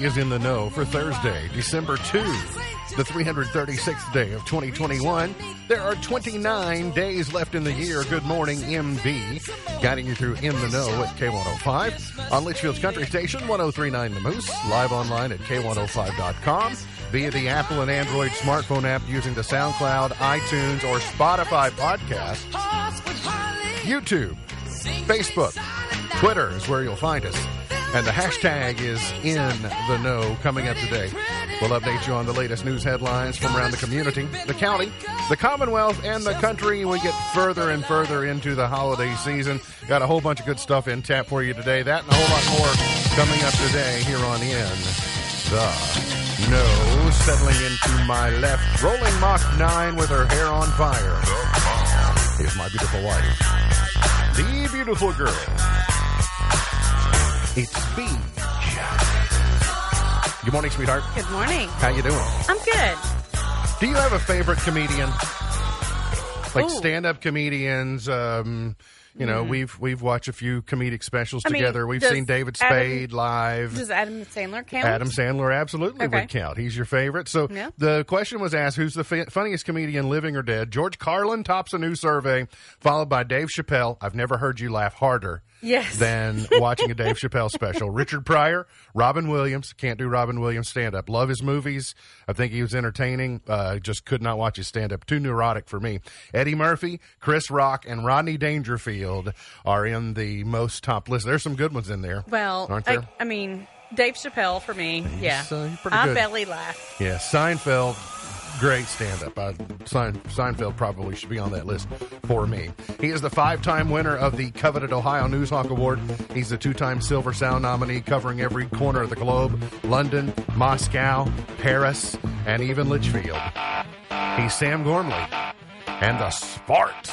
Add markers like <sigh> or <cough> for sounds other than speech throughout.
Is In the Know for Thursday, December 2, the 336th day of 2021. There are 29 days left in the year. Good morning, MB. Guiding you through In the Know at K105 on Leitchfield's Country Station, 1039 The Moose, live online at K105.com via the Apple and Android smartphone app using the SoundCloud, iTunes, or Spotify podcast. YouTube, Facebook, Twitter is where you'll find us. And the hashtag is in the know coming up today. We'll update you on the latest news headlines from around the community, the county, the Commonwealth, and the country. We get further and further into the holiday season. Got a whole bunch of good stuff in tap for you today. That and a whole lot more coming up today here on In the Know. Settling into my left, rolling Mach 9 with her hair on fire. Here's my beautiful wife, the beautiful girl. It's Beach. Good morning, sweetheart. Good morning. How you doing? I'm good. Do you have a favorite comedian? Like Ooh. stand-up comedians. Um, you know, we've we've watched a few comedic specials. I mean, together. We've seen David Adam- Spade live. Does Adam Sandler count? Adam Sandler absolutely Okay. would count. He's your favorite. So Yeah. the question was asked, who's the funniest comedian living or dead? George Carlin tops a new survey, followed by Dave Chappelle. I've never heard you laugh harder Yes. than watching a Dave <laughs> Chappelle special. Richard Pryor, Robin Williams. Can't do Robin Williams stand up. Love his movies. I think he was entertaining. Uh, just could not watch his stand up. Too neurotic for me. Eddie Murphy, Chris Rock, and Rodney Dangerfield are in the most top list. There's some good ones in there. well, aren't there? I, I mean, Dave Chappelle for me. yeah. uh, he's I belly laugh. Yeah, Seinfeld, great stand up. Uh, Sein, Seinfeld probably should be on that list for me. He is the five time winner of the coveted Ohio Newshawk Award. He's the two time Silver Sound nominee, covering every corner of the globe London, Moscow, Paris, and even Leitchfield. He's Sam Gormley and the Sparks.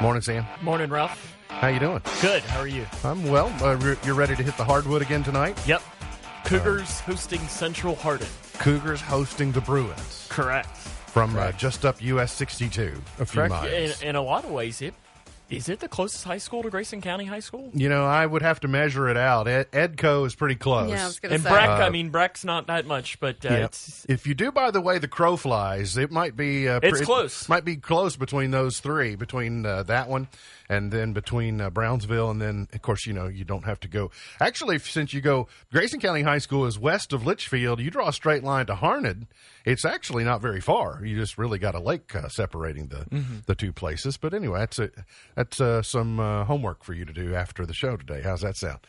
Morning, Sam. Morning, Ralph. How you doing? Good. How are you? I'm well. Uh, re- you're ready to hit the hardwood again tonight? Yep. Cougars hosting Central Hardin. Cougars hosting the Bruins Correct. from uh, just up US 62, a few Correct. miles. In, in a lot of ways, it is it the closest high school to Grayson County High School. You know, I would have to measure it out. Ed- Edco is pretty close. Yeah, I was going to And say. Breck, Uh, I mean Breck's not that much, but uh, Yeah. it's If you do, by the way, the crow flies, it might be uh, It's pre- close. Might be close between those three, between uh, that one and then between uh, Brownsville, and then of course you know you don't have to go. Actually, since you go, Grayson County High School is west of Leitchfield. You draw a straight line to Harned. It's actually not very far. You just really got a lake uh, separating the Mm-hmm. the two places. But anyway, that's a, that's uh, some uh, homework for you to do after the show today. How's that sound?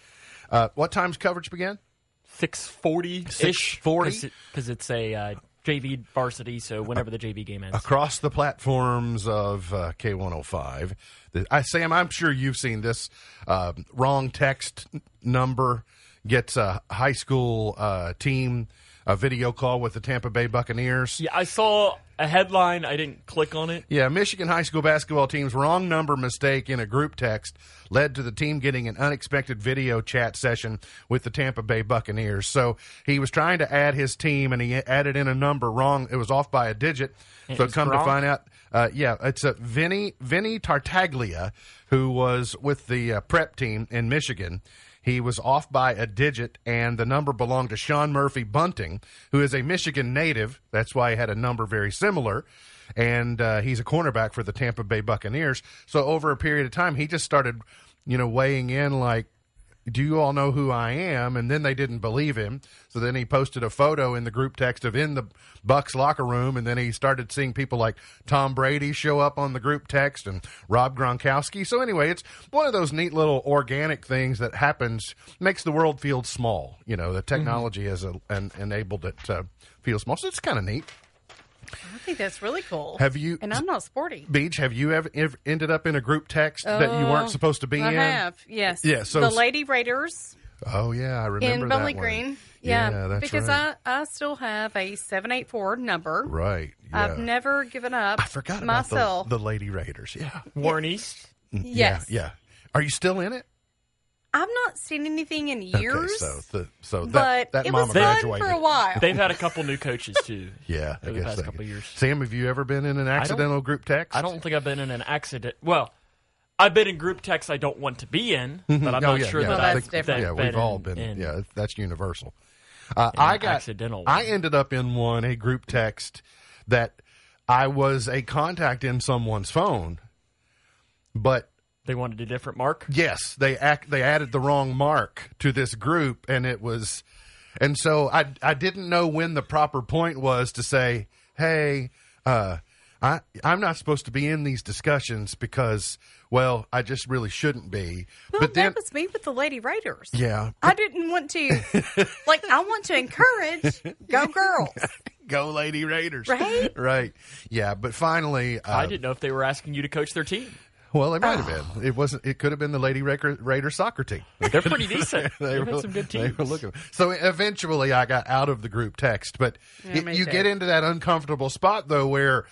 Uh, what time's coverage begin? six forty ish Forty because it's a uh, JV varsity. So whenever the JV game ends, across the platforms of uh, K105. The, I, Sam, I'm sure you've seen this. Uh, wrong text number gets a high school uh, team a video call with the Tampa Bay Buccaneers. yeah, I saw a headline. I didn't click on it. Yeah, Michigan high school basketball team's wrong number mistake in a group text led to the team getting an unexpected video chat session with the Tampa Bay Buccaneers. So he was trying to add his team and he added in a number wrong. It was off by a digit. It so come to find out, uh, yeah, it's a Vinny Vinny Tartaglia who was with the uh, prep team in Michigan. He was off by a digit, and the number belonged to Sean Murphy Bunting, who is a Michigan native. That's why he had a number very similar. And uh, he's a cornerback for the Tampa Bay Buccaneers. So over a period of time, he just started, you know, weighing in like, do you all know who I am? And then they didn't believe him. So then he posted a photo in the group text of in the Bucs locker room, and then he started seeing people like Tom Brady show up on the group text and Rob Gronkowski. So anyway, it's one of those neat little organic things that happens, makes the world feel small. You know, the mm-hmm. technology has a, an, enabled it to feel small. So it's kind of neat. I think that's really cool. Have you- And I'm not sporty. Beach, have you ever, ever ended up in a group text that you weren't oh, supposed to be I in? I have, yes. Yeah, so the Lady Raiders Oh yeah, I remember in that Bowling one. Green. Yeah, Yeah, that's because right. I, I still have a 784 number. Right. Yeah. I've never given up I forgot myself. about the, the Lady Raiders. Yeah. Warren East. Mm, yes. Yeah. Yeah. Are you still in it? I've not seen anything in years. Okay, so the, so but that that it mama was fun graduated. for a while. They've had a couple new coaches too. <laughs> Yeah, I over the past couple years. Sam, have you ever been in an accidental group text? I don't think I've been in an accident. Well, I've been in group texts I don't want to be in, but I'm Oh, not yeah, sure yeah, that Well, I've that's different. Yeah, we've all been. in. Yeah, that's universal. Uh, I got accidental I ended up in one a group text that I was a contact in someone's phone, but They wanted a different mark. yes, they act they added the wrong mark to this group, and it was, and so I I didn't know when the proper point was to say, hey, uh, I I'm not supposed to be in these discussions because well I just really shouldn't be, Well, but then that was me with the Lady Raiders. yeah, I didn't want to, <laughs> like, I want to encourage go girls. <laughs> go Lady Raiders, Right? right, yeah, but finally uh, I didn't know if they were asking you to coach their team. Well, it might have been. It wasn't. It could have been the Lady Raider, Raider soccer team. <laughs> They're pretty decent. <laughs> they They've were, had some good they teams. were looking. So eventually, I got out of the group text. But Yeah, it- you too. get into that uncomfortable spot though, where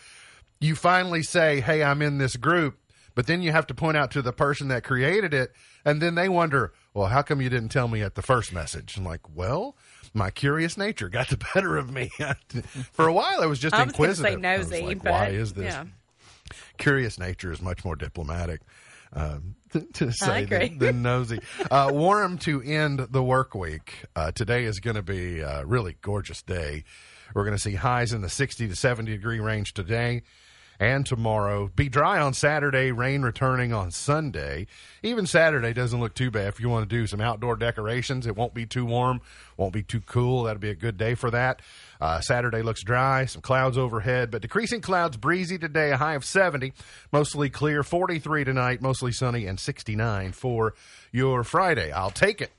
you finally say, "Hey, I'm in this group," but then you have to point out to the person that created it, and then they wonder, "Well, how come you didn't tell me at the first message?" I'm like, "Well." My curious nature got the <laughs> better of me. For a while, I was just I was going inquisitive. say I was nosy, like, but why is this? yeah. Curious nature is much more diplomatic um, <laughs> to say agree. than, than nosy. <laughs> Uh, warm to end the work week. Uh, today is going to be a really gorgeous day. We're going to see highs in the 60 to 70 degree range today and tomorrow. Be dry on Saturday, rain returning on Sunday. Even Saturday doesn't look too bad if you want to do some outdoor decorations. It won't be too warm, won't be too cool. That'll be a good day for that. Uh, Saturday looks dry, some clouds overhead, but decreasing clouds, breezy today, a high of 70, mostly clear, 43 tonight, mostly sunny, and 69 for your Friday. I'll take it.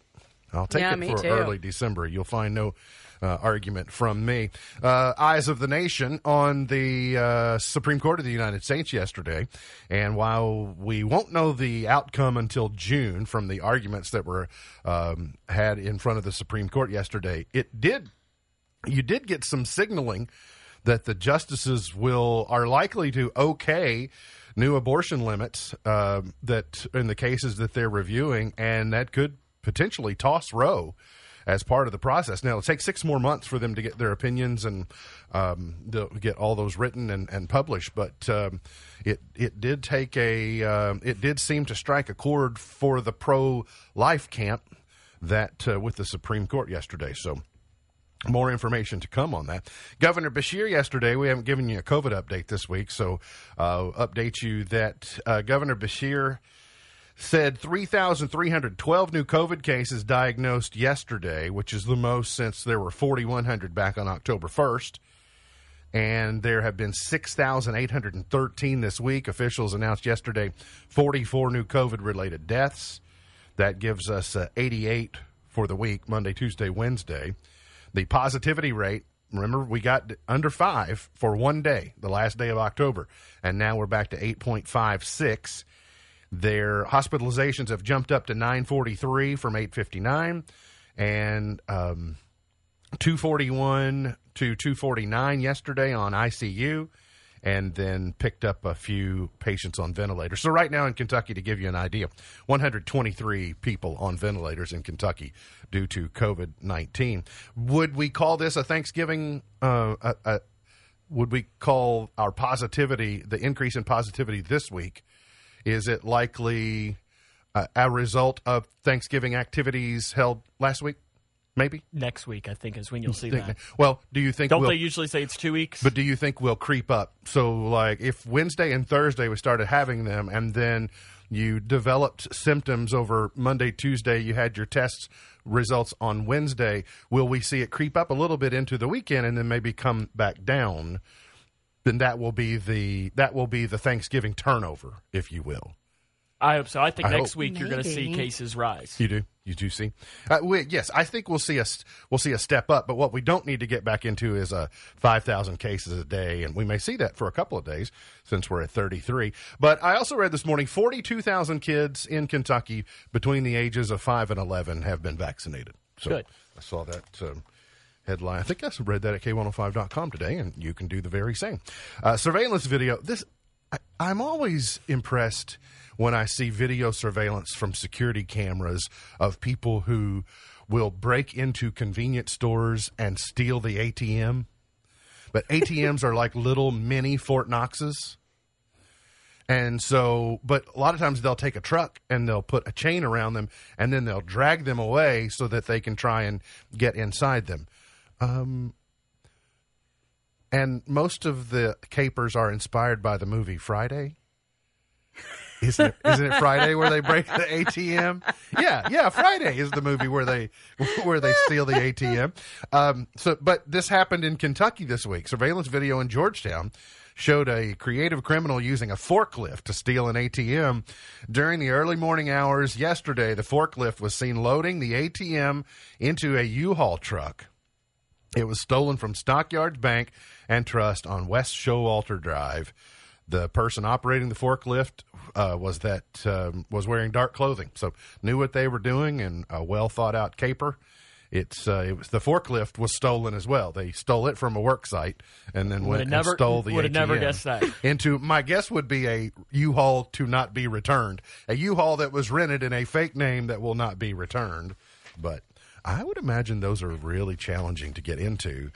I'll take Yeah, it for too. early December. You'll find no uh, argument from me. Uh, Eyes of the Nation on the uh, Supreme Court of the United States yesterday. And while we won't know the outcome until June from the arguments that were um, had in front of the Supreme Court yesterday, it did you did get some signaling that the justices will are likely to okay new abortion limits uh, that in the cases that they're reviewing, and that could potentially toss Roe as part of the process. Now it'll take six more months for them to get their opinions and um, get all those written and, and published, but um, it it did take a um it did seem to strike a chord for the pro life camp that uh, with the Supreme Court yesterday. So more information to come on that. Governor Beshear yesterday, we haven't given you a COVID update this week, so uh, update you that uh, Governor Beshear said 3,312 new COVID cases diagnosed yesterday, which is the most since there were 4,100 back on October 1st. And there have been 6,813 this week. Officials announced yesterday 44 new COVID related deaths. That gives us uh, 88 for the week, Monday, Tuesday, Wednesday. The positivity rate, remember, we got under five for one day, the last day of October, and now we're back to 8.56. Their hospitalizations have jumped up to 943 from 859, and um, 241 to 249 yesterday on ICU, and then picked up a few patients on ventilators. So, right now in Kentucky, to give you an idea, 123 people on ventilators in Kentucky due to COVID 19. Would we call this a Thanksgiving? Uh, a, a, would we call our positivity, the increase in positivity this week, is it likely uh, a result of Thanksgiving activities held last week? Maybe. Next week, I think, is when you'll see that. Well, do you think Don't we'll, they usually say it's two weeks? but do you think we'll creep up? So, like, if Wednesday and Thursday we started having them, and then you developed symptoms over Monday, Tuesday, you had your tests results on Wednesday, will we see it creep up a little bit into the weekend and then maybe come back down? Then that will be the that will be the Thanksgiving turnover, if you will. I hope so. I think I next hope. week you're going to see cases rise. You do. You do see. Uh, we, yes, I think we'll see a we'll see a step up. But what we don't need to get back into is uh, five thousand cases a day, and we may see that for a couple of days since we're at thirty three. But I also read this morning forty two thousand kids in Kentucky between the ages of five and eleven have been vaccinated. So Good. I saw that. Um, Headline. I think I read that at K105.com today, and you can do the very same. Uh, surveillance video. This I, I'm always impressed when I see video surveillance from security cameras of people who will break into convenience stores and steal the ATM. But <laughs> ATMs are like little mini Fort Knoxes. And so, but a lot of times they'll take a truck and they'll put a chain around them and then they'll drag them away so that they can try and get inside them. Um, and most of the capers are inspired by the movie Friday. Isn't it, isn't it Friday where they break the ATM? Yeah, yeah. Friday is the movie where they where they steal the ATM. Um, so, but this happened in Kentucky this week. Surveillance video in Georgetown showed a creative criminal using a forklift to steal an ATM. During the early morning hours yesterday, the forklift was seen loading the ATM into a U-Haul truck. It was stolen from Stockyards Bank and Trust on West Showalter Drive. The person operating the forklift uh, was that um, was wearing dark clothing, so knew what they were doing and a well thought out caper. It's uh, it was the forklift was stolen as well. They stole it from a work site and then went never- and stole the would've ATM never guessed that. <laughs> into my guess would be a U-Haul to not be returned, a U-Haul that was rented in a fake name that will not be returned. But I would imagine those are really challenging to get into,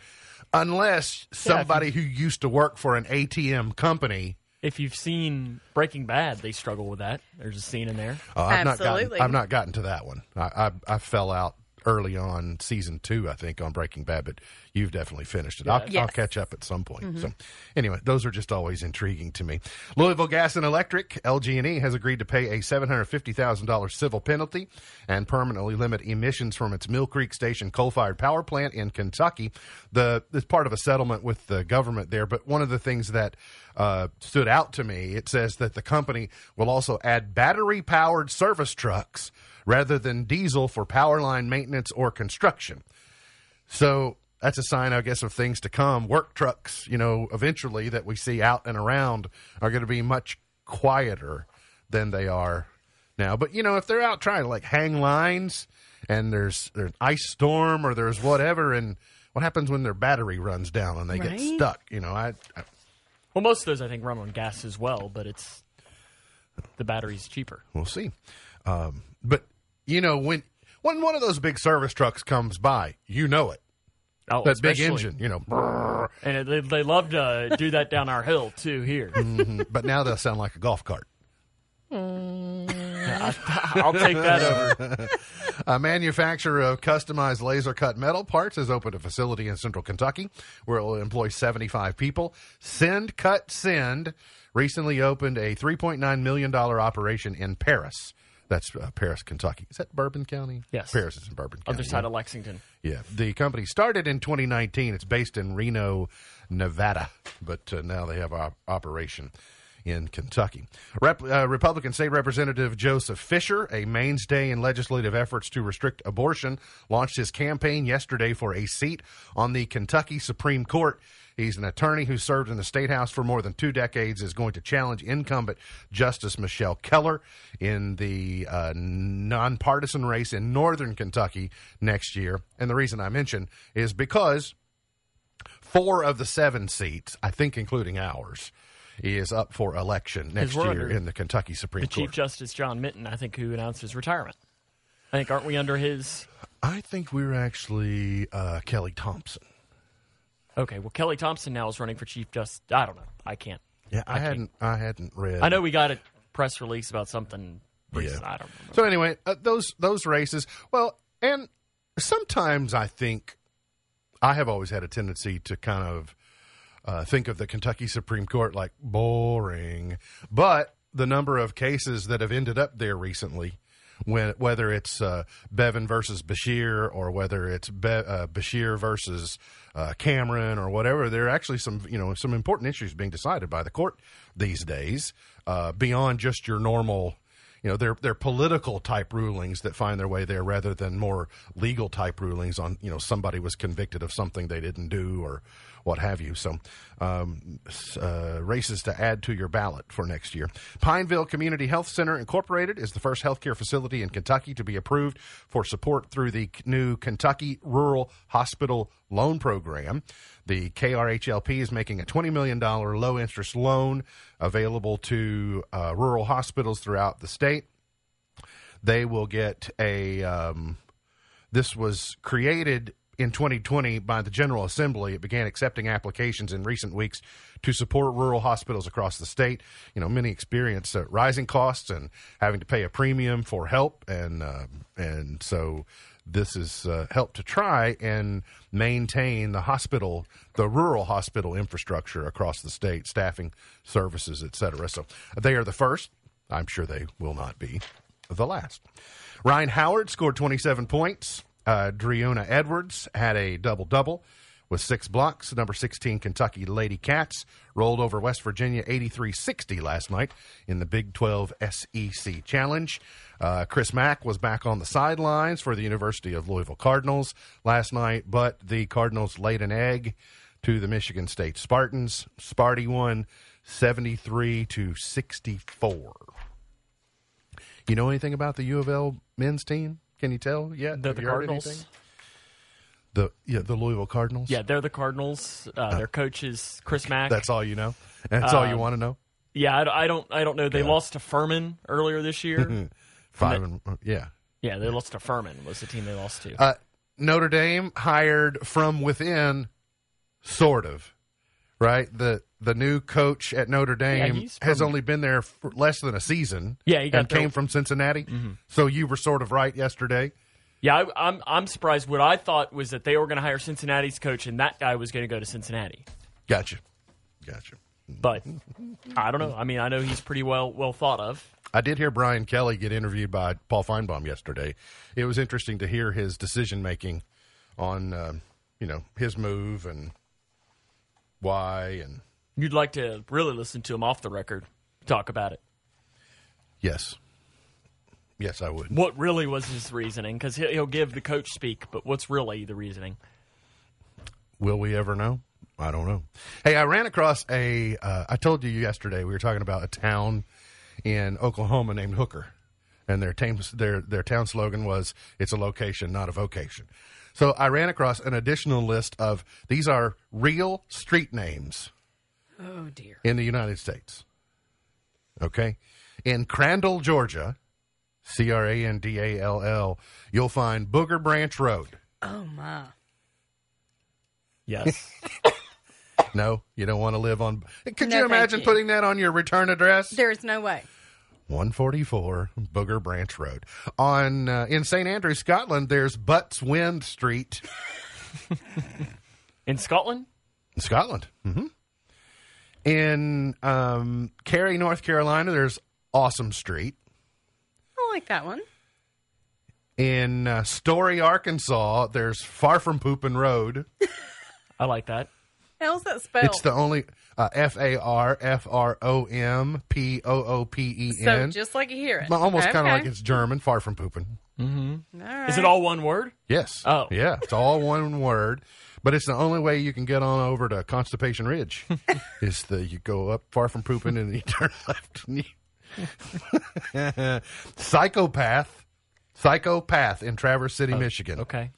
unless somebody who used to work for an ATM company. If you've seen Breaking Bad, they struggle with that. There's a scene in there. Uh, I've not Absolutely. gotten. I've not gotten to that one. I, I I fell out early on season two, I think, on Breaking Bad, but you've definitely finished it. I'll, I'll catch up at some point. So, anyway, those are just always intriguing to me. Louisville Gas and Electric (LG&E) has agreed to pay a seven hundred fifty thousand dollars civil penalty and permanently limit emissions from its Mill Creek Station coal-fired power plant in Kentucky. The it's part of a settlement with the government there, but one of the things that uh, stood out to me, it says that the company will also add battery-powered service trucks rather than diesel for power line maintenance or construction. So that's a sign, I guess, of things to come. Work trucks, you know, eventually that we see out and around are going to be much quieter than they are now. But you know, if they're out trying to like hang lines and there's there's an ice storm or there's whatever, and what happens when their battery runs down and they get stuck? You know, I, I Well, most of those I think run on gas as well, but it's the battery's cheaper. we'll see. Um, but you know, when when one of those big service trucks comes by, you know it. Oh, That big engine, you know. brrr. and they, they love to do that down our hill too. Here, <laughs> mm-hmm. but now they'll sound like a golf cart. <laughs> I'll take that over. <laughs> A manufacturer of customized laser cut metal parts has opened a facility in central Kentucky where it will employ 75 people. SendCutSend recently opened a $3.9 million operation in Paris. That's uh, Paris, Kentucky. Is that Bourbon County? Yes. Paris is in Bourbon County. Other side of Lexington. Yeah, the company started in 2019. It's based in Reno, Nevada, but uh, now they have op- operation in Kentucky. Rep- uh, Republican State Representative Joseph Fisher, a mainstay in legislative efforts to restrict abortion, launched his campaign yesterday for a seat on the Kentucky Supreme Court. He's an attorney who served in the state house for more than two decades. Is going to challenge incumbent Justice Michelle Keller in the uh, nonpartisan race in northern Kentucky next year. And the reason I mention is because four of the seven seats, I think, including ours, is up for election next year in the Kentucky Supreme The Chief Justice John Minton, I think, who announced his retirement. I think aren't we under his? I think we're actually uh, Kelly Thompson. Okay, well Kelly Thompson now is running for Chief Justice. I don't know. I can't. Yeah, I, I hadn't. I hadn't read. I know we got a press release about something. recent. Yeah. I don't remember. So anyway, uh, those those races. Well, and sometimes I think I have always had a tendency to kind of uh, think of the Kentucky Supreme Court like boring, but the number of cases that have ended up there recently. When, whether it's uh, Bevin versus Beshear or whether it's Be- uh, Beshear versus uh, Cameron or whatever, there are actually some you know some important issues being decided by the court these days uh, beyond just your normal you know they're they're political type rulings that find their way there rather than more legal type rulings on you know somebody was convicted of something they didn't do or what have you. So um, uh, races to add to your ballot for next year. Pineville community health center incorporated is the first healthcare facility in kentucky to be approved for support through the new kentucky rural hospital loan program. The krhlp is making a $20 million low interest loan available to uh, rural hospitals throughout the state. They will get a um, this was created in 2020 by the General Assembly. It began accepting applications in recent weeks to support rural hospitals across the state. You know, many experience uh, rising costs and having to pay a premium for help, and uh, and so this is uh, helped to try and maintain the hospital, the rural hospital infrastructure across the state, staffing, services, etc. So they are the first. I'm sure they will not be the last. Ryan Howard scored 27 points. Uh, Edwards had a double double with six blocks. Number 16 Kentucky Lady Cats rolled over West Virginia 83 60 last night in the Big 12 SEC Challenge. Uh, Chris Mack was back on the sidelines for the University of Louisville Cardinals last night, but the Cardinals laid an egg to the Michigan State Spartans. Sparty won 73 to 64. You know anything about the U of L men's team? Can you tell yet? They're Have the you heard Cardinals. anything? The yeah, the Louisville Cardinals. Yeah, they're the Cardinals. Uh, their coach is Chris Mack. that's all you know. That's all you Um, want to know. yeah, I, I don't. I don't know. They lost to Furman earlier this year. <laughs> Five and yeah. yeah, they lost to Furman. Was the team they lost to? Uh, Notre Dame hired from within, sort of, right? The the new coach at Notre Dame he's has only been there for less than a season. Yeah, he got and there- came from Cincinnati. So you were sort of right yesterday. yeah, I, I'm. I'm surprised. What I thought was that they were going to hire Cincinnati's coach, and that guy was going to go to Cincinnati. Gotcha, gotcha. But I don't know. I mean, I know he's pretty well well thought of. I did hear Brian Kelly get interviewed by Paul Finebaum yesterday. It was interesting to hear his decision making on, uh, you know, his move and why and You'd like to really listen to him off the record talk about it. yes, yes, I would. What really was his reasoning? Because he'll, he'll give the coach speak, but what's really the reasoning? Will we ever know? I don't know. Hey, I ran across a. Uh, I told you yesterday we were talking about a town in Oklahoma named Hooker, and their town their their town slogan was "It's a location, not a vocation." So I ran across an additional list of these are real street names Oh dear. in the United States. Okay, in Crandall, Georgia, C R A N D A L L, you'll find Booger Branch Road. Oh my. Yes. <laughs> No, you don't want to live on. Could No, you imagine you. putting that on your return address? There is no way. 144 Booger Branch Road. On uh, in St Andrews, Scotland, there's Butts Wynd Street <laughs> In Scotland? in Scotland. hmm In um, Cary, North Carolina, there's Awesome Street. I like that one. In uh, Story, Arkansas, there's Far From Poopin' Road. <laughs> I like that. How's that spelled? It's the only uh, F A R F R O M P O O P E so just like you hear it. Almost kind of like it's German. Far from pooping. All right. Is it all one word? Yes. Oh. Yeah. It's all one word, but it's the only way you can get on over to Constipation Ridge. <laughs> is the you go up far from pooping and you turn <laughs> left. And you... <laughs> Psychopath, Psychopath in Traverse City, Michigan. Okay.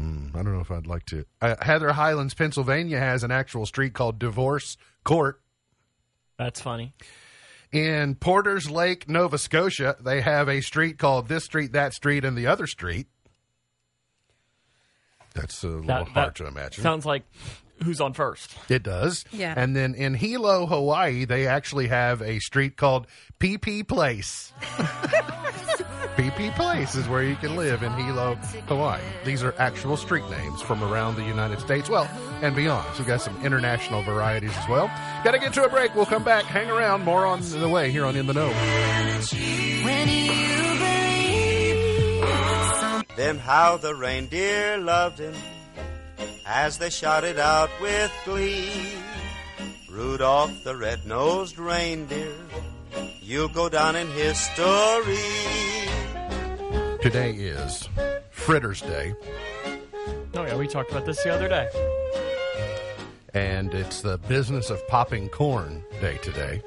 I don't know if I'd like to. Uh, Heather Highlands, Pennsylvania, has an actual street called Divorce Court. That's funny. In Porter's Lake, Nova Scotia, they have a street called this street, that street, and the other street. That's a little That, hard that to imagine. Sounds like who's on first. it does. Yeah. And then in Hilo, Hawaii, they actually have a street called PP Place. <laughs> PP Place is where you can live in Hilo, Hawaii. These are actual street names from around the United States, well, and beyond. So we've got some international varieties as well. Got to get to a break. We'll come back. Hang around. More on the way here on In the Know. When you believe Then how the reindeer loved him as they shouted out with glee. Rudolph the red-nosed reindeer, you'll go down in history. Today is Fritters Day, Oh yeah, we talked about this the other day. and it's the business of popping corn day today.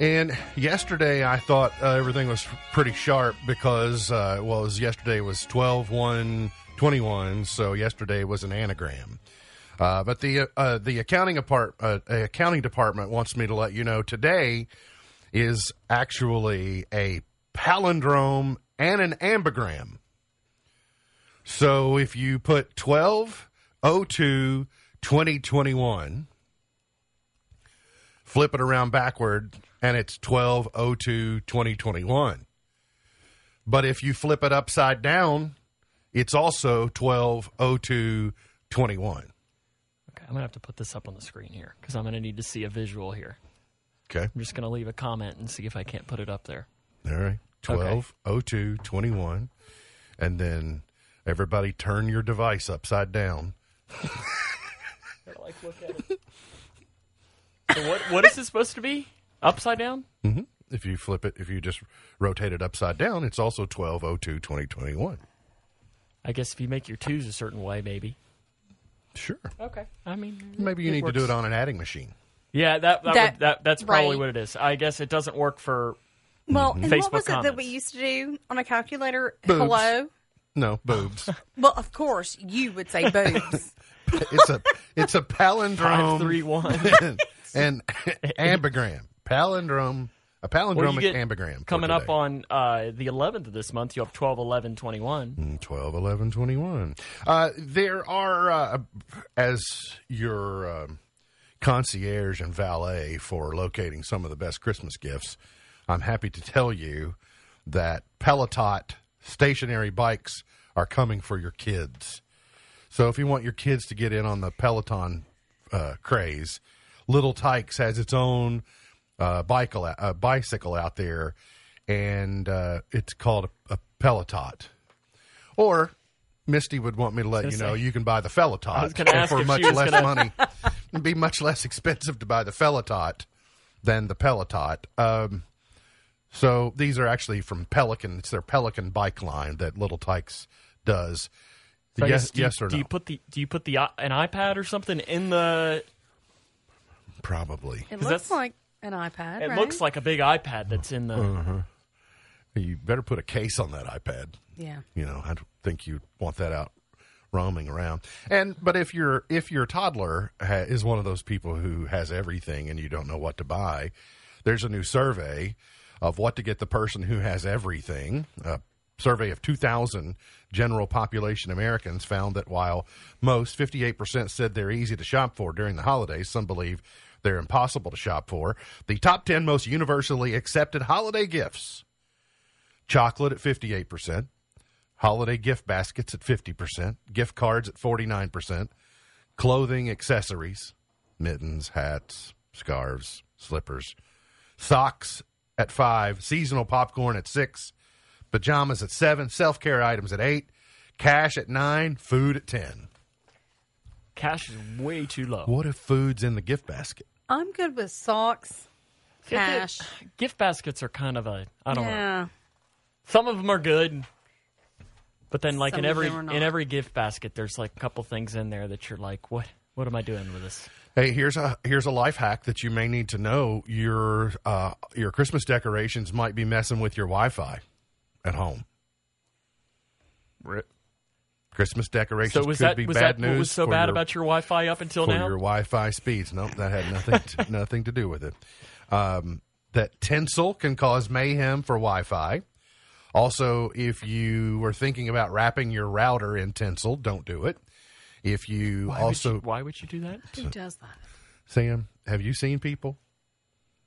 And yesterday, I thought uh, everything was pretty sharp because, uh, well, was yesterday was 12 1 21, so yesterday was an anagram. Uh, but the uh, the accounting apart, uh, accounting department wants me to let you know today is actually a palindrome and an ambigram. So if you put 1202 2021, flip it around backward, and it's 1202 2021. But if you flip it upside down, it's also 1202 21. Okay, I'm gonna have to put this up on the screen here because I'm gonna need to see a visual here. Okay. I'm just gonna leave a comment and see if I can't put it up there. All right. 1202 21. And then everybody turn your device upside down. <laughs> like look at it. so what what is this supposed to be? Upside down? hmm If you flip it, if you just rotate it upside down, it's also 1202 2021. I guess if you make your twos a certain way, maybe. Sure. Okay. I mean, Maybe you need to do it on an adding machine. Yeah, that that, That- would, that that's probably right. what it is. I guess it doesn't work for. Well, and Facebook what was it that we used to do on a calculator? Boobs. Hello? No, boobs. <laughs> Well, of course, you would say boobs. <laughs> it's a it's a palindrome Five, three, one. <laughs> and, and ambigram. Palindrome. A Well, palindromic get ambigram. coming up on uh, the 11th of this month. You have 12, 11, 21. Mm, 12, 11, 21. Uh, there are, uh, as your um concierge and valet for locating some of the best Christmas gifts, I'm happy to tell you that Pelotot stationary bikes are coming for your kids. So if you want your kids to get in on the Peloton uh, craze, Little Tikes has its own uh, bicycle, uh, bicycle out there, and uh, it's called a, a Pelotot. Or Misty would want me to let you was know say- you can buy the I Pelotot was gonna ask for much less gonna- money. It'd <laughs> be much less expensive to buy the Pelotot than the Pelotot. Um, so these are actually from Pelican. It's their Pelican bike line that Little Tikes does. So yes, guess do you- yes or do no? you put the do you put the an iPad or something in the? Probably. It 'Cause looks like an iPad. It right? looks like a big iPad that's in the. Uh-huh. You better put a case on that iPad. Yeah. You know, I don't think you want that out roaming around. And but if your if your toddler ha- is one of those people who has everything and you don't know what to buy, there's a new survey of what to get the person who has everything. A survey of 2,000 general population Americans found that while most 58% said they're easy to shop for during the holidays, some believe they're impossible to shop for. The top 10 most universally accepted holiday gifts. Chocolate at 58%, holiday gift baskets at 50%, gift cards at 49%, clothing, accessories, mittens, hats, scarves, slippers, socks at 5, seasonal popcorn at 6, pajamas at 7, self-care items at 8, cash at 9, food at 10. Cash is way too low. What if food's in the gift basket? I'm good with socks, cash. Gift baskets are kind of a I don't know. Some of them are good, but then like Some in every them are not. in every gift basket, there's like a couple things in there that you're like, what what am I doing with this? Hey, here's a here's a life hack that you may need to know. Your uh, your Christmas decorations might be messing with your Wi-Fi at home. Christmas decorations So was could that be was bad that news. what was so bad your- about your Wi-Fi up until for now? your Wi-Fi speeds? Nope, that had nothing to, <laughs> nothing to do with it. Um, that tinsel can cause mayhem for Wi-Fi. Also, if you were thinking about wrapping your router in tinsel, don't do it. If you why also, would you, why would you do that? Who does that? Sam, have you seen people?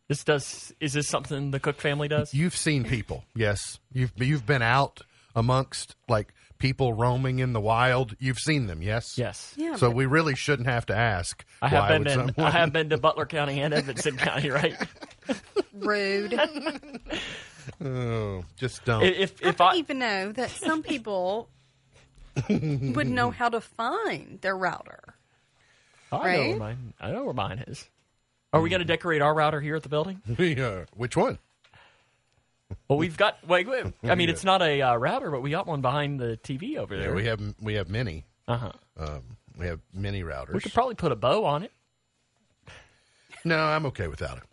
This does is this something the Cook family does? You've seen people, yes. You've you've been out amongst like people roaming in the wild. You've seen them, yes. yes. Yeah. So but we really shouldn't have to ask. I have why been would in, someone- I have been to Butler County and Edmonson <laughs> County, right? rude. <laughs> Oh, just don't. If I if don't I even know that some people <laughs> would know how to find their router. I know where mine I know where mine is. Are we going to hmm. decorate our router here at the building? Yeah, which one? Well, we've got. Wait, wait. <laughs> I mean, it's not a uh, router, but we got one behind the TV over Yeah, there. we have we have many. uh huh. Um, we have many routers. We could probably put a bow on it. no, I'm okay without it.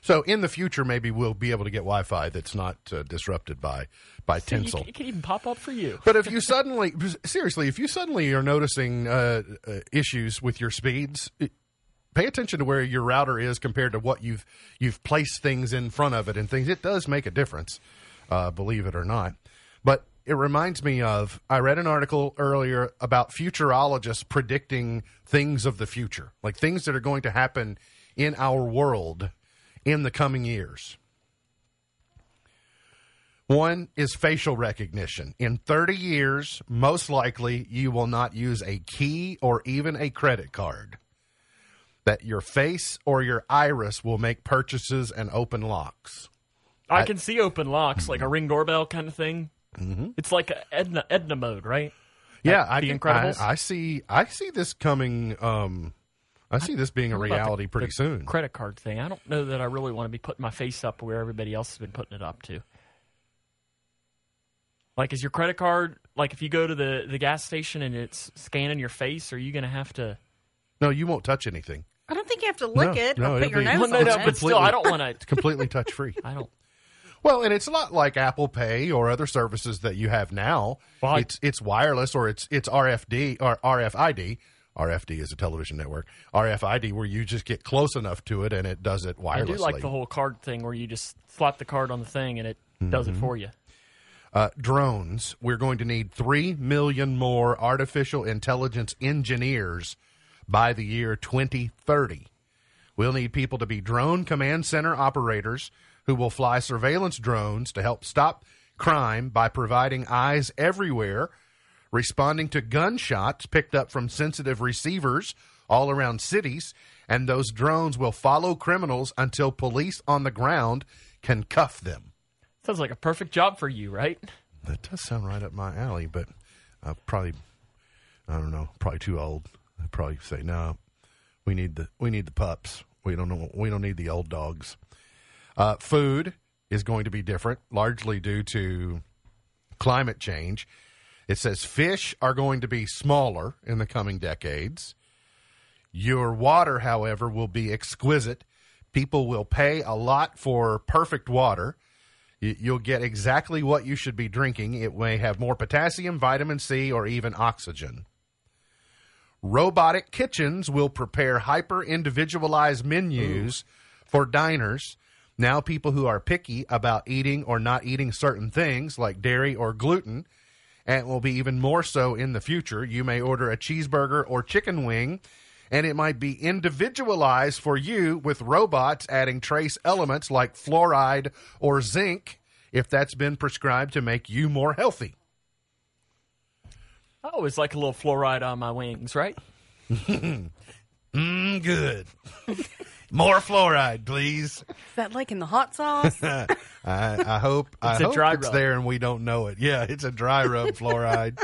So in the future, maybe we'll be able to get Wi-Fi that's not uh, disrupted by by you tinsel. it can even pop up for you. But if you <laughs> suddenly, seriously, if you suddenly are noticing uh, uh, issues with your speeds, pay attention to where your router is compared to what you've you've placed things in front of it and things. It does make a difference, uh, believe it or not. But it reminds me of I read an article earlier about futurologists predicting things of the future, like things that are going to happen in our world in the coming years. One is facial recognition. In 30 years, most likely you will not use a key or even a credit card. That your face or your iris will make purchases and open locks. I, can see open locks, like a ring doorbell kind of thing. Mm-hmm. It's like a Edna Edna mode, right? Yeah, Like I The can- Incredibles? I, I see. I see this coming. Um, I see this being a about the- reality pretty the soon. Credit card thing. I don't know that I really want to be putting my face up where everybody else has been putting it up to. Like, is your credit card like if you go to the the gas station and it's scanning your face? Are you going to have to? no, you won't touch anything. I don't think you have to lick No, it no, or put your be- nose Well, no, on no, it. but still, I don't want It's to. completely touch free. I don't. Well, and it's a lot like Apple Pay or other services that you have now. Well, I- it's it's wireless or it's it's RFD or RFID. RFD is a television network. RFID, where you just get close enough to it and it does it wirelessly. I do like the whole card thing where you just slap the card on the thing and it does Mm-hmm. it for you. uh, drones. We're going to need 3 million more artificial intelligence engineers by the year 2030. We'll need people to be drone command center operators who will fly surveillance drones to help stop crime by providing eyes everywhere, responding to gunshots picked up from sensitive receivers all around cities, and those drones will follow criminals until police on the ground can cuff them. Sounds like a perfect job for you, right? That does sound right up my alley, but uh, probably I don't know, probably too old. I'd probably say no. We need the we need the pups. We don't know. We don't need the old dogs. Uh, food is going to be different, largely due to climate change. It says fish are going to be smaller in the coming decades. Your water, however, will be exquisite. People will pay a lot for perfect water. You- You'll get exactly what you should be drinking. It may have more potassium, vitamin C, or even oxygen. Robotic kitchens will prepare hyper individualized menus for diners. Now, people who are picky about eating or not eating certain things like dairy or gluten, and will be even more so in the future. You may order a cheeseburger or chicken wing, and it might be individualized for you with robots adding trace elements like fluoride or zinc if that's been prescribed to make you more healthy. I it's like a little fluoride on my wings, right? <laughs> Mm, good. <laughs> more fluoride, please. Is that like in the hot sauce? <laughs> I, I hope I It's a hope dry it's rub. there and we don't know it. Yeah, it's a dry rub fluoride.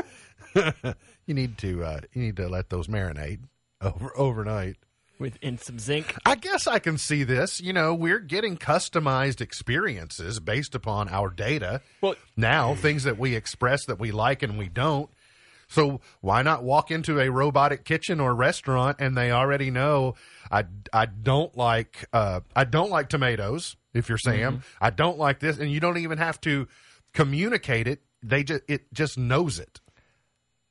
you need to uh, you need to let those marinate over overnight. With in some zinc. I guess I can see this. You know, we're getting customized experiences based upon our data. Well- now things that we express that we like and we don't. So why not walk into a robotic kitchen or restaurant and they already know I, I don't like uh, I don't like tomatoes if you're Sam. I don't like this and you don't even have to communicate it. They just it just knows it.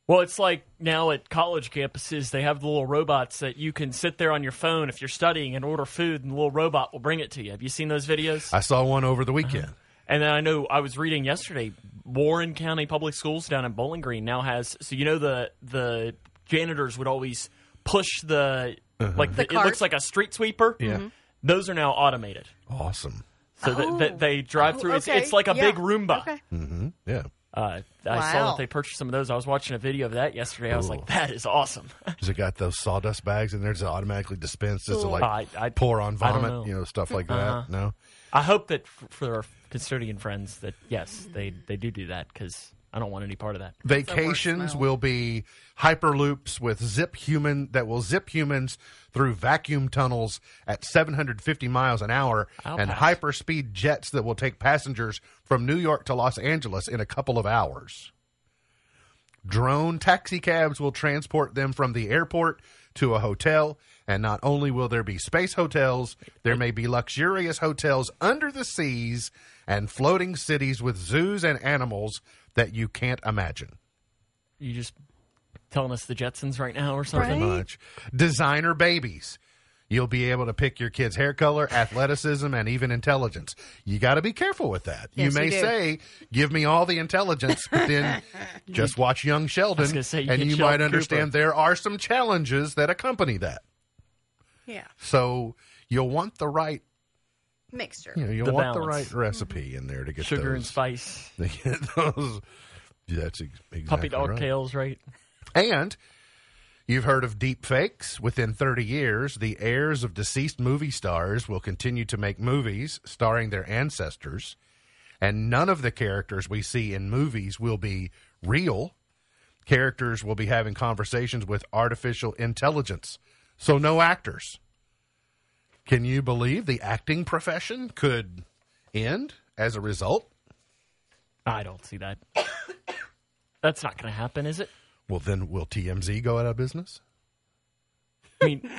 Well, it's like now at college campuses, they have the little robots that you can sit there on your phone if you're studying and order food, and the little robot will bring it to you. Have you seen those videos? I saw one over the weekend. And then I know I was reading yesterday, Warren County Public Schools down in Bowling Green now has so you know the the janitors would always push the uh-huh. like the, it looks like a street sweeper. Yeah. Mm-hmm. Those are now automated. Awesome. So that, that oh. they drive Oh, through. It's, oh, okay. it's like a Yeah. big Roomba. Okay. Mm-hmm. Yeah. Uh, I saw that they purchased some of those. I was watching a video of that yesterday. I was like, that is awesome. <laughs> Has it got those sawdust bags in there to automatically dispense as to like I- I- pour on I vomit, know. you know, stuff like that? Uh-huh. No. I hope that f- for our custodian friends that yes, they they do do that because I don't want any part of that. Vacations smell. will be hyperloops with zip human that will zip humans through vacuum tunnels at 750 miles an hour I'll and pass. hyperspeed jets that will take passengers from New York to Los Angeles in a couple of hours. Drone taxicabs will transport them from the airport to a hotel. And not only will there be space hotels, there may be luxurious hotels under the seas and floating cities with zoos and animals that you can't imagine. You just telling us the Jetsons right now or something? Right. Much. Designer babies. You'll be able to pick your kid's hair color, athleticism, and even intelligence. You got to be careful with that. you may you say, "Give me all the intelligence," but then <laughs> just watch Young Sheldon, say, you and you Sheldon might understand Cooper. there are some challenges that accompany that. Yeah. So you'll want the right, Mixture. you know, you'll The want the right recipe in there to get Sugar those, and spice, <laughs> to get those. That's ex- exactly puppy dog right. tails, right? And you've heard of deep fakes. Within 30 years, the heirs of deceased movie stars will continue to make movies starring their ancestors, and none of the characters we see in movies will be real. Characters will be having conversations with artificial intelligence, so no actors. Can you believe the acting profession could end as a result? I don't see that. <coughs> That's not going to happen, is it? Well, then will TMZ go out of business? I mean,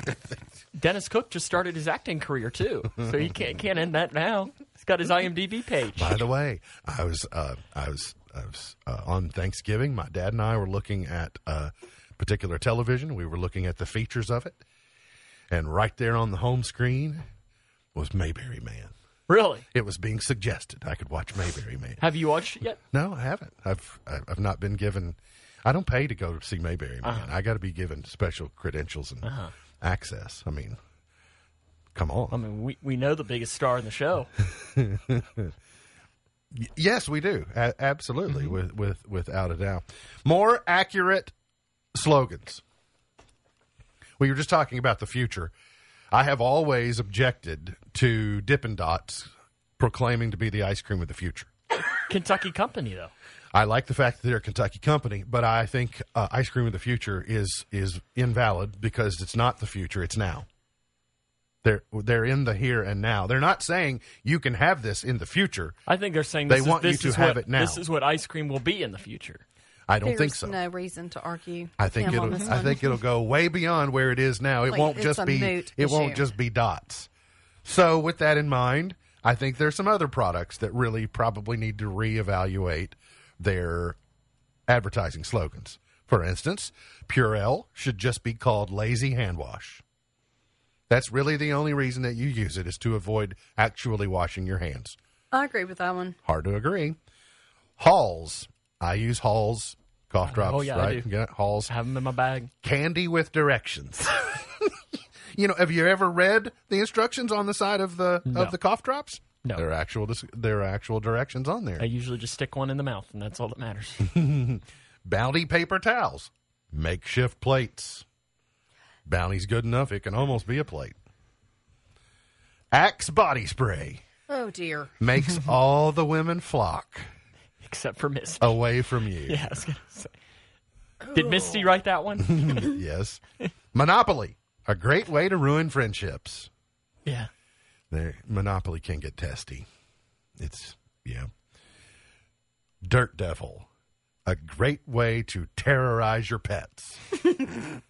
<laughs> Dennis Cook just started his acting career too, so he can't can't end that now. He's got his IMDb page. By the way, I was uh, I was I was uh, on Thanksgiving. My dad and I were looking at uh, particular television. We were looking at the features of it, and right there on the home screen was Mayberry Man. Really? It was being suggested I could watch Mayberry Man. Have you watched it yet? <laughs> No, I haven't. I've I've not been given. I don't pay to go to see Mayberry Man. Uh-huh. I got to be given special credentials and uh-huh. access. I mean, come on. I mean, we, we know the biggest star in the show. <laughs> Yes, we do. A- absolutely, mm-hmm. with with without a doubt. More accurate slogans. We were just talking about the future. I have always objected to Dippin' Dots proclaiming to be the ice cream of the future. Kentucky Company, though. I like the fact that they're a Kentucky company, but I think uh, ice cream of the future is is invalid because it's not the future; it's now. They're they're in the here and now. They're not saying you can have this in the future. I think they're saying They this want is, you to is have what, it now. This is what ice cream will be in the future. I don't There's think so. no reason to argue. I think it'll. I one. think it'll go way beyond where it is now. It Like, won't just be. It won't just be dots. So, with that in mind, I think there's some other products that really probably need to reevaluate their advertising slogans. For instance, Purell should just be called Lazy Hand Wash. That's really the only reason that you use it is to avoid actually washing your hands. I agree with that one. Hard to agree. Halls. I use Halls cough oh, drops. Oh, yeah, I do. Yeah, Halls Have them in my bag. candy with directions. <laughs> you know, have you ever read the instructions on the side of the No. of the cough drops? No. there are actual there are actual directions on there. I usually just stick one in the mouth, and that's all that matters. <laughs> Bounty paper towels, makeshift plates. Bounty's good enough; it can almost be a plate. Axe body spray Oh dear. makes <laughs> all the women flock Except for Misty. away from you. <laughs> Yeah, I was gonna say. Did Misty write that one? <laughs> Yes, Monopoly, a great way to ruin friendships. yeah. There, Monopoly can get testy. It's yeah. Dirt Devil, a great way to terrorize your pets. <laughs>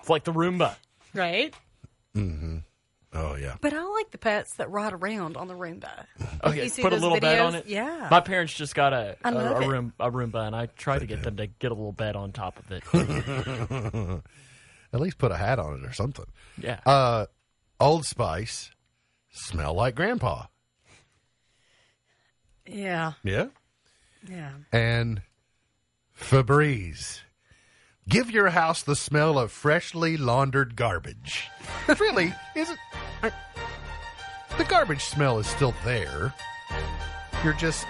It's like the Roomba. Right? Mm-hmm. Oh yeah, But I like the pets that ride around on the Roomba. <laughs> Oh, yeah. Put a those little bed on it. Yeah. My parents just got a I a, love a, it. room, a Roomba, and I try to get them to get a little bed on top of it. <laughs> at least put a hat on it or something. Yeah. Uh, Old Spice, smell like Grandpa. yeah. Yeah, Yeah. and Febreze. Give your house the smell of freshly laundered garbage. It really isn't. I, the garbage smell is still there. You're just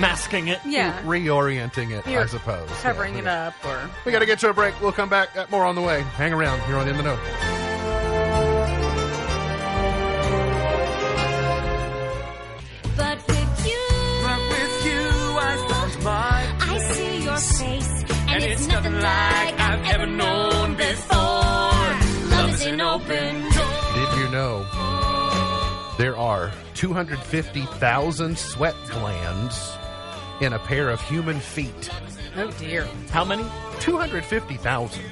Masking it. Yeah. reorienting it, I You're suppose. Covering Yeah. it up or We got to get to a break. We'll come back. Got more on the way. Hang around here on In the Know. 250,000 sweat glands in a pair of human feet? oh dear. How many? 250,000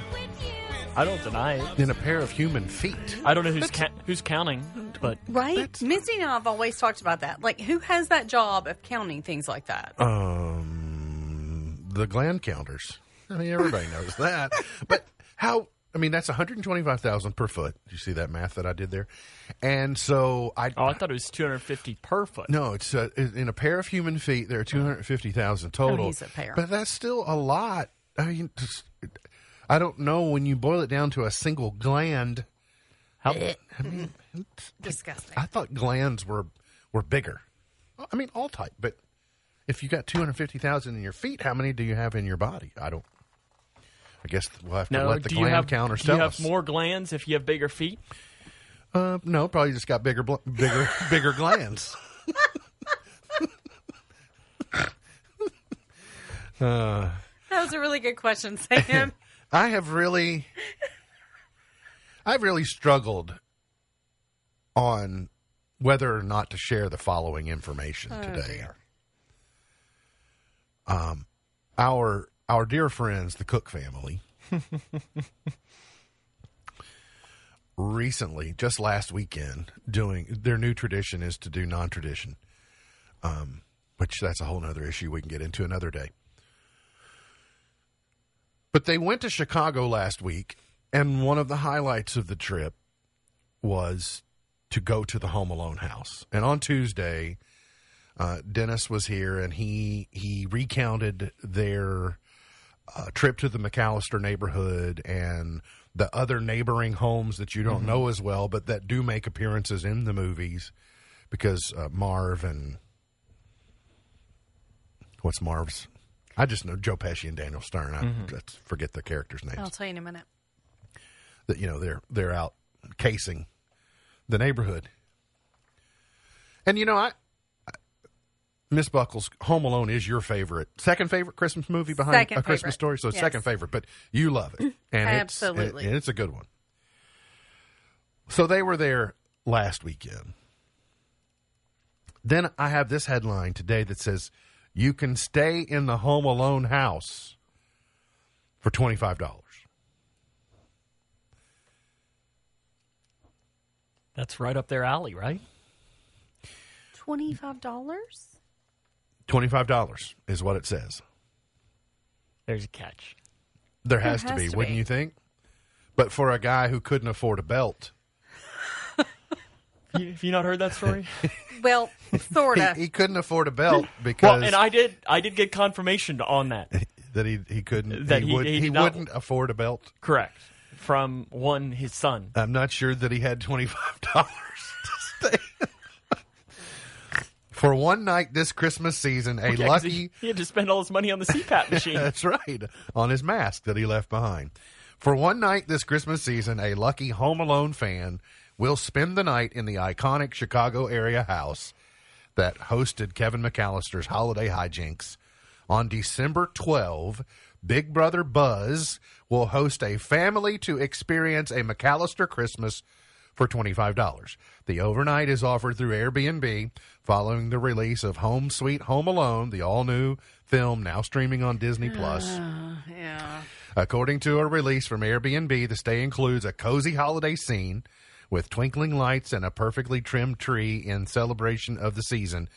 I don't deny it. in a pair of human feet. I don't know who's ca- who's counting, but Right? Missy and I have always talked about that. Like who has that job of counting things like that? Um, the gland counters. I mean, everybody knows that. But how? I mean, that's 125,000 per foot. Did you see that math that I did there? And so I. Oh, I thought it was 250 per foot. No, it's uh, in a pair of human feet. There are two hundred fifty thousand total. Oh, he's a pair. but that's still a lot. I mean, just, I don't know when you boil it down to a single gland. How, I mean, Disgusting. I thought glands were were bigger. I mean, all type, but if you got two hundred fifty thousand in your feet, how many do you have in your body? I don't. I guess we'll have to no, let the do you gland have counters do you have us. more glands if you have bigger feet? Uh, no, probably just got bigger, bl- bigger, <laughs> bigger glands. <laughs> That was a really good question, Sam. <laughs> I have really, I've really struggled on whether or not to share the following information today. Um, our our dear friends, the Cook family, <laughs> recently, just last weekend, doing their new tradition is to do non tradition, um, which that's a whole other issue we can get into another day. But they went to Chicago last week, and one of the highlights of the trip was to go to the Home Alone house. And on Tuesday, uh, Dennis was here, and he he recounted their uh, trip to the McAllister neighborhood and the other neighboring homes that you don't know as well, but that do make appearances in the movies, because uh, Marv and what's Marv's? I just know Joe Pesci and Daniel Stern. I let's forget the characters' names I'll tell you in a minute. that you know they're they're out casing the neighborhood. And you know, I, I Miss Buckles, Home Alone is your favorite, second favorite Christmas movie behind Second A Christmas. Story. So Yes. second favorite, but you love it, <laughs> and Absolutely. it's, and it's a good one. So they were there last weekend. Then I have this headline today that says, "You can stay in the Home Alone house for twenty five dollars." That's right up their alley, right? Twenty-five dollars? Twenty five dollars is what it says. There's a catch. There has, to has be, to wouldn't be. you think? But for a guy who couldn't afford a belt, <laughs> You, have you not heard that story? <laughs> Well, sort he, of. he couldn't afford a belt because well, and I did. I did get confirmation on that. <laughs> that he he couldn't That he, he- would, he he, did not- wouldn't afford a belt. Correct. From one, his son. I'm not sure that he had twenty five dollars to stay. For one night this Christmas season, a Yeah, lucky He, <laughs> he had to spend all his money on the CPAP <laughs> machine. That's right. On his mask that he left behind. For one night this Christmas season, a lucky Home Alone fan will spend the night in the iconic Chicago area house that hosted Kevin McAllister's holiday hijinks. On December 12, Big Brother Buzz will host a family to experience a McAllister Christmas for $25. The overnight is offered through Airbnb following the release of Home Sweet Home Alone, the all new film now streaming on Disney Plus. Yeah. According to a release from Airbnb, the stay includes a cozy holiday scene with twinkling lights and a perfectly trimmed tree in celebration of the season.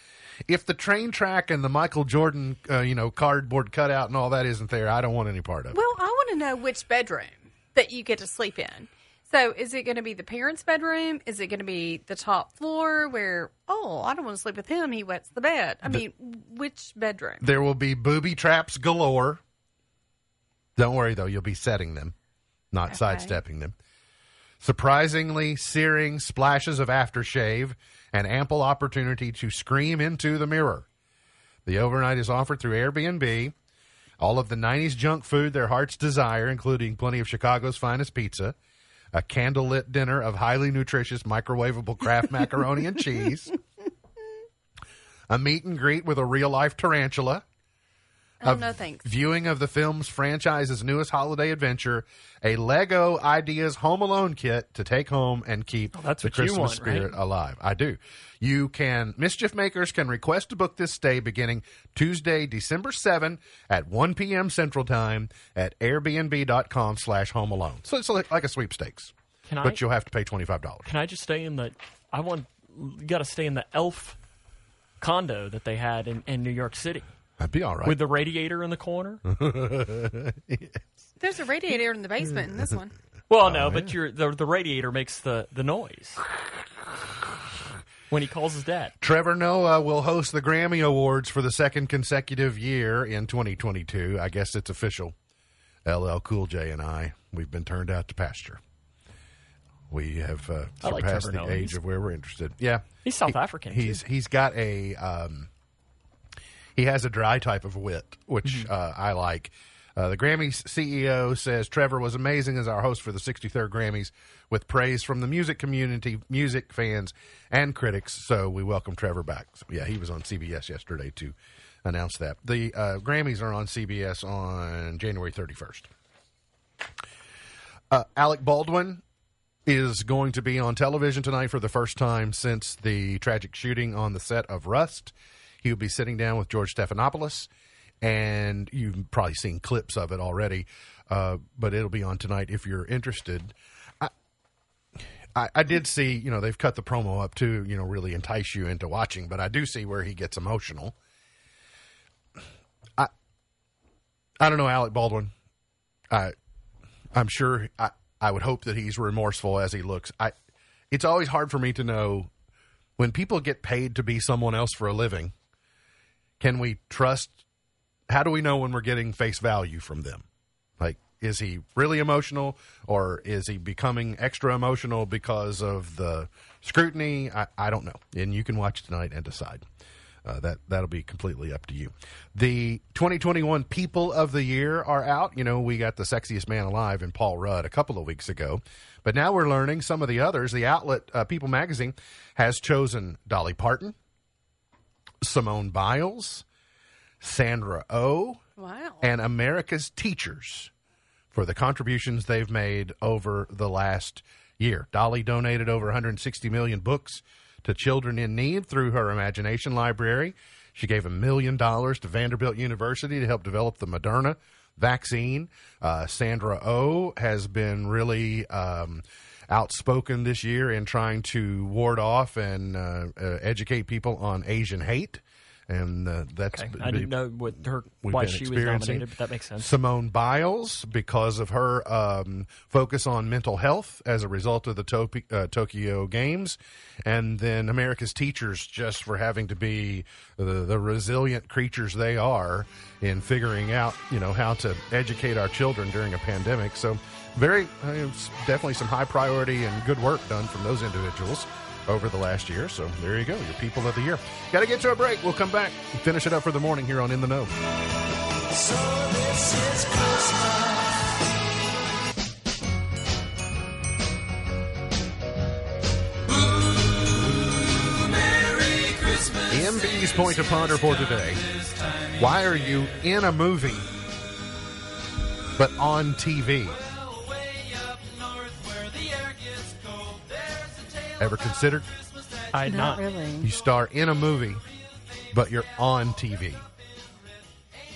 If the train track and the Michael Jordan, uh, you know, cardboard cutout and all that isn't there, I don't want any part of it. Well, I want to know which bedroom that you get to sleep in. So, is it going to be the parents' bedroom? Is it going to be the top floor where, oh, I don't want to sleep with him. He wets the bed. I mean, which bedroom? There will be booby traps galore. Don't worry, though, you'll be setting them, not sidestepping them. Surprisingly searing splashes of aftershave and ample opportunity to scream into the mirror. The overnight is offered through Airbnb. All of the 90s junk food their hearts desire, including plenty of Chicago's finest pizza, a candlelit dinner of highly nutritious microwavable Kraft macaroni and cheese, <laughs> a meet and greet with a real life tarantula, Oh, no, thanks. viewing of the film's franchise's newest holiday adventure, a Lego Ideas Home Alone kit to take home and keep Oh, that's the what Christmas want, spirit right? alive. I do. You can mischief makers can request to book this stay beginning Tuesday, December 7 at 1 p.m. Central Time at airbnb.com slash home alone. So it's like, like a sweepstakes. Can I? But you'll have to pay $25. Can I just stay in the? I want. You got to stay in the Elf condo that they had in, in New York City That'd be all right. with the radiator in the corner. <laughs> There's a radiator in the basement in this one. Well, no, but your the, the radiator makes the, the noise when he calls his dad. Trevor Noah will host the Grammy Awards for the second consecutive year in 2022. I guess it's official. LL Cool J and I, we've been turned out to pasture. We have uh, I like surpassed the Noah. age He's- of where we're interested. Yeah, He's South He- African, He's too. he's got a um, he has a dry type of wit, which Mm-hmm. uh, I like. Uh, the Grammys CEO says Trevor was amazing as our host for the 63rd Grammys, with praise from the music community, music fans, and critics. So we welcome Trevor back. So, yeah, he was on CBS yesterday to announce that. The uh, Grammys are on CBS on January 31st. Uh, Alec Baldwin is going to be on television tonight for the first time since the tragic shooting on the set of Rust. He will be sitting down with George Stephanopoulos, and you've probably seen clips of it already, uh, but it'll be on tonight if you're interested. I, I, I did see, you know, they've cut the promo up to, you know, really entice you into watching, but I do see where he gets emotional. I, I don't know, Alec Baldwin. I, I'm sure I, I would hope that he's remorseful as he looks. I it's always hard for me to know when people get paid to be someone else for a living, can we trust how do we know when we're getting face value from them? Like is he really emotional or is he becoming extra emotional because of the scrutiny? I, I don't know. And you can watch tonight and decide. Uh, that that'll be completely up to you. The 2021 People of the Year are out. You know, we got the sexiest man alive in Paul Rudd a couple of weeks ago, but now we're learning some of the others. The outlet uh, People Magazine has chosen Dolly Parton, Simone Biles, Sandra O, Wow. and America's teachers for the contributions they've made over the last year. Dolly donated over 160 million books to children in need through her Imagination Library. She gave a million dollars to Vanderbilt University to help develop the Moderna vaccine. Uh, Sandra O has been really um, outspoken this year in trying to ward off and uh, uh, educate people on Asian hate. And uh, that's Okay. I didn't know what her why she was nominated, but that makes sense. Simone Biles, because of her um, focus on mental health as a result of the uh, Tokyo Games, and then America's teachers, just for having to be the, the resilient creatures they are in figuring out, you know, how to educate our children during a pandemic. So, very uh, definitely some high priority and good work done from those individuals over the last year. So there you go, your people of the year. Got to get to a break. We'll come back and finish it up for the morning here on In the Know. So this is Christmas. MB's point to ponder for today. Why are you in a movie but on TV? Ever considered I had Not not. really. you star in a movie but you're on TV?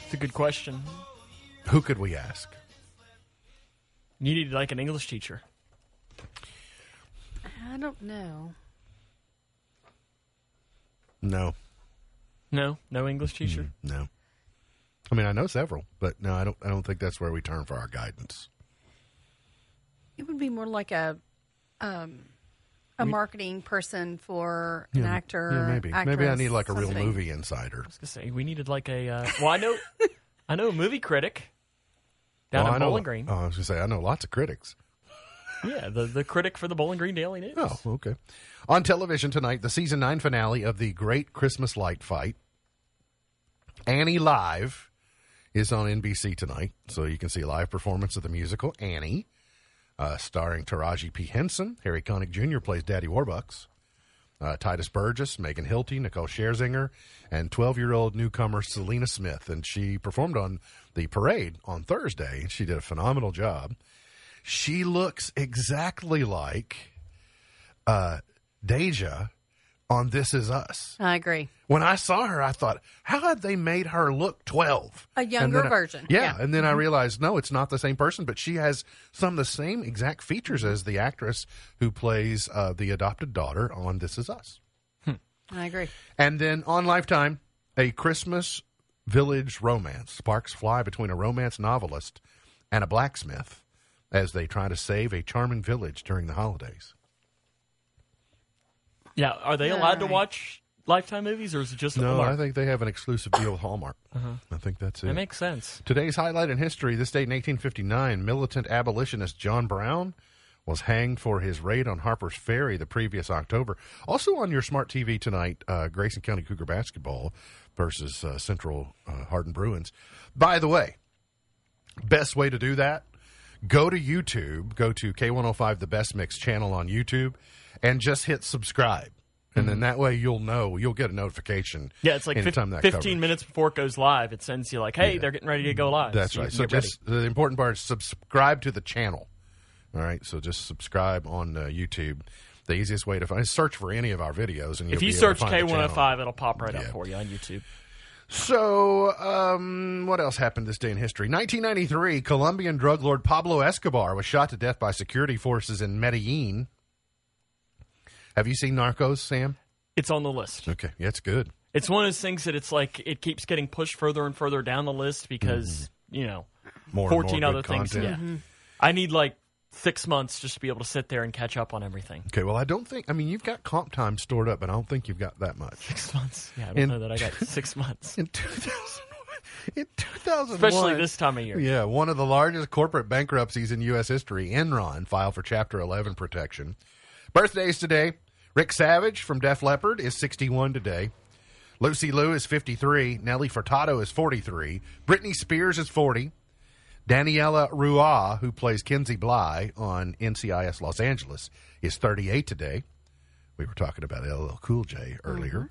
It's a good question. Who could we ask? You need like an English teacher. I don't know. No, No, no English teacher. no. I mean, I know several, but no, I don't. I don't think that's where we turn for our guidance. It would be more like a um, a marketing person for an actor. Yeah, maybe. maybe I actress, need like a real something. movie insider. I was gonna say we needed like a. Uh, well, I know, <laughs> I know a movie critic down Oh, I in know- Bowling Green. Oh, I was gonna say I know lots of critics. Yeah, the the critic for the Bowling Green Daily News. Oh, okay. On television tonight, the season nine finale of the Great Christmas Light Fight. Annie Live is on NBC tonight, so you can see a live performance of the musical Annie, uh, starring Taraji P. Henson. Harry Connick Jr. plays Daddy Warbucks. Uh, Tituss Burgess, Megan Hilty, Nicole Scherzinger, and 12 year old newcomer Celina Smith. And she performed on the parade on Thursday. She did a phenomenal job. She looks exactly like uh, Deja on This Is Us. I agree. When I saw her, I thought, how had they made her look 12? A younger I- version, Yeah. yeah. Mm-hmm. And then I realized, no, it's not the same person, but she has some of the same exact features as the actress who plays uh, the adopted daughter on This Is Us. I agree. And then on Lifetime, a Christmas village romance. Sparks fly between a romance novelist and a blacksmith. as they try to save a charming village during the holidays. Yeah, are they allowed to watch Lifetime movies, or is it just No, Hallmark? I think they have an exclusive deal with Hallmark. I think that's it. that makes sense. Today's highlight in history this date in 1859, militant abolitionist John Brown was hanged for his raid on Harper's Ferry the previous October. Also on your smart TV tonight, uh, Grayson County Cougar basketball versus uh, Central uh, Hardin Bruins. By the way, best way to do that go to youtube go to k105 the best mix channel on youtube and just hit subscribe and then that way you'll know you'll get a notification Mm-hmm. Yeah, it's like fif- anytime that 15 coverage- minutes before it goes live. It sends you like, "Hey, they're getting ready to go live." That's you right. So just the important part is subscribe to the channel. All right. So just subscribe on uh, YouTube. The easiest way to find search for any of our videos, and you'll if you search find the channel. K105, it'll pop right Yeah. up for you on YouTube. So, um, what else happened this day in history? 1993, Colombian drug lord Pablo Escobar was shot to death by security forces in Medellin. Have you seen Narcos, Sam? It's on the list. Okay, yeah, it's good. It's one of those things that it's like it keeps getting pushed further and further down the list because you know Mm-hmm. More and more 14 good other things. content. Yeah, I need like six months just to be able to sit there and catch up on everything. Okay, well, I don't think. I mean, you've got comp time stored up, but I don't think you've got that much. Six months. Yeah, I don't In- know that I got six months, <laughs> In 2000, in 2001, especially this time of year. Yeah, one of the largest corporate bankruptcies in U.S. history, Enron filed for Chapter 11 protection. Birthdays today Rick Savage from Def Leppard is 61 today. Lucy Liu is 53. Nelly Furtado is 43. Britney Spears is 40. Daniela Ruah, who plays Kensi Blye on NCIS Los Angeles, is 38 today. We were talking about LL Cool J earlier. Mm-hmm.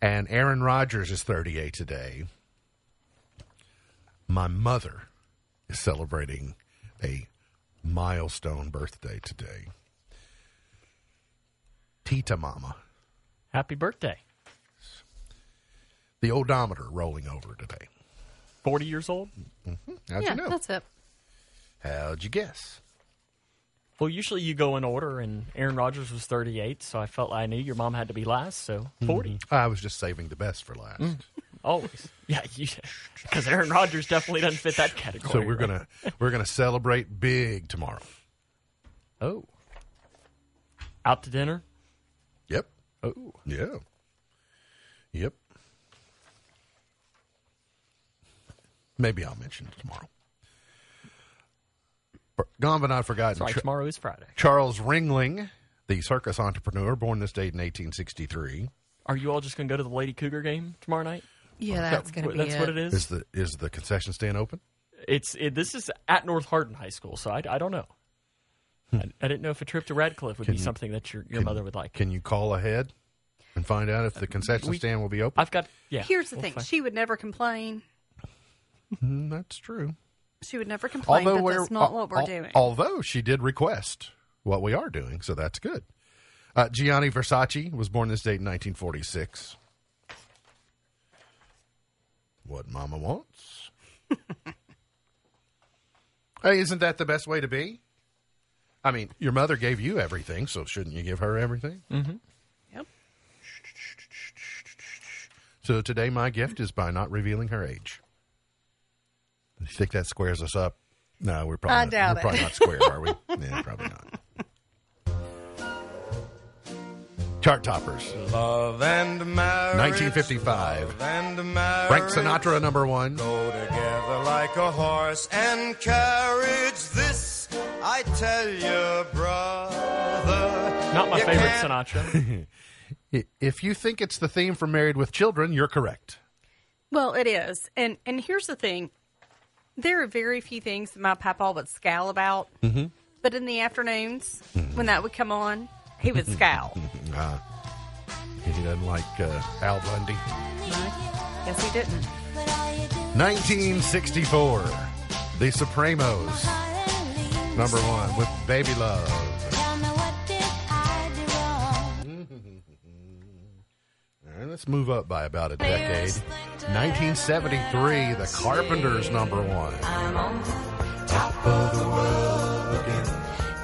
And Aaron Rodgers is 38 today. My mother is celebrating a milestone birthday today. Tita Mama, Happy birthday! the odometer rolling over today. Forty years old. Mm-hmm. How'd yeah, you know? that's it. How'd you guess? Well, usually you go in order, and Aaron Rodgers was 38, so I felt like I knew your mom had to be last, so mm-hmm. 40. I was just saving the best for last. Mm. Always. Yeah, because Aaron Rodgers definitely doesn't fit that category. So we're right? gonna we're gonna celebrate big tomorrow. Oh. Out to dinner? Yep. Oh. Yeah. Yep. Maybe I'll mention it tomorrow. Gone but not forgotten. Sorry, Ch- tomorrow is Friday. Charles Ringling, the circus entrepreneur, born this date in 1863, Are you all just going to go to the Lady Cougar game tomorrow night? Yeah, that's going to be That's what it is? is the is the concession stand open? It's it, This is at North Hardin High School, so I, I don't know. I, I didn't know if a trip to Radcliff would Can be you- something that your, your Can- mother would like. Can you call ahead and find out if the concession we- stand will be open? I've got, yeah. Here's the we'll thing: find- she would never complain. Mm, that's true. She would never complain, but that's not al- what we're al- doing. Although she did request what we are doing, so that's good. Uh, Gianni Versace was born this date in 1946. What Mama wants. <laughs> hey, isn't that the best way to be? I mean, your mother gave you everything, so shouldn't you give her everything? Mm-hmm. Yep. So today, my gift is by not revealing her age. You think that squares us up? No, we're probably I not, doubt we're it. probably not square, are we? <laughs> Yeah, probably not. Chart toppers. Love and marriage. 1955. Love and marriage. Frank Sinatra, number one. Go together like a horse and carriage. This I tell you, brother. Not my favorite can't- Sinatra. <laughs> If you think it's the theme for Married with Children, you're correct. Well, it is, and and here's the thing: there are very few things that my papa would scowl about, Mm-hmm. but in the afternoons when that would come on, he would <laughs> scowl. Uh, he doesn't like uh, Al Bundy. yes, he didn't. 1964. The Supremes, number one, with Baby Love. All right, let's move up by about a decade. 1973, The Carpenters, number one. I'm on Top of the world looking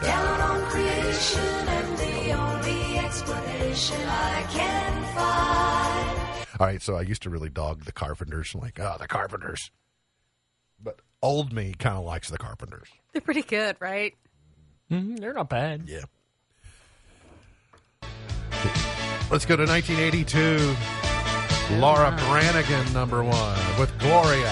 down on creation, and the only explanation I can find. All right, so I used to really dog the Carpenters, like, oh, the Carpenters. But old me kind of likes the Carpenters. They're pretty good, right? Mhm, they're not bad. Yeah. Let's go to 1982. Laura Branigan, number one, with Gloria.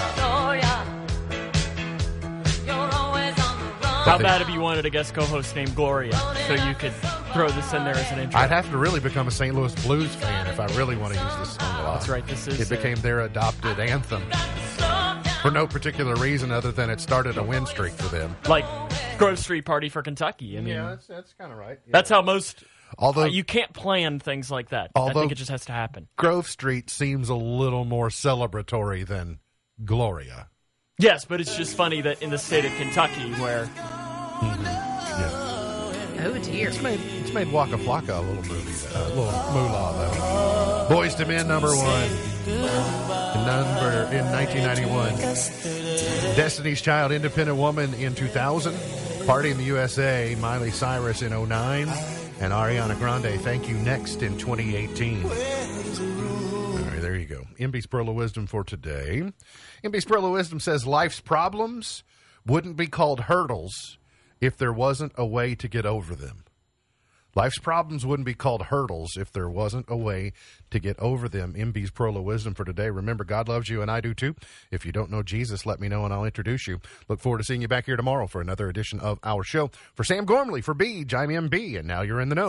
How bad if you wanted a guest co-host named Gloria, so you could throw this in there as an intro? I'd have to really become a St. Louis Blues fan if I really want to use this song a lot. That's right. This is It became their adopted anthem for no particular reason other than it started a win streak for them. like Grove Street Party for Kentucky. I mean, yeah, that's, that's kind of right. that's how most. Although uh, you can't plan things like that. I think it just has to happen. Grove Street seems a little more celebratory than Gloria. Yes, but it's just funny that in the state of Kentucky, where Yeah. Oh dear. It's made, it's made Waka Flocka a little movie, though, a little moolah, though. Boyz II Men, number one. Number in 1991. Destiny's Child, Independent Woman in 2000. Party in the USA, Miley Cyrus in 09. And Ariana Grande, Thank You Next in 2018. All right, there you go. MB's Pearl of Wisdom for today. MB's Pearl of Wisdom says life's problems wouldn't be called hurdles if there wasn't a way to get over them. Life's problems wouldn't be called hurdles if there wasn't a way to get over them. MB's Pearl of Wisdom for today. Remember, God loves you and I do too. If you don't know Jesus, let me know and I'll introduce you. Look forward to seeing you back here tomorrow for another edition of our show. For Sam Gormley, for Beej, I'm MB, and now you're in the know.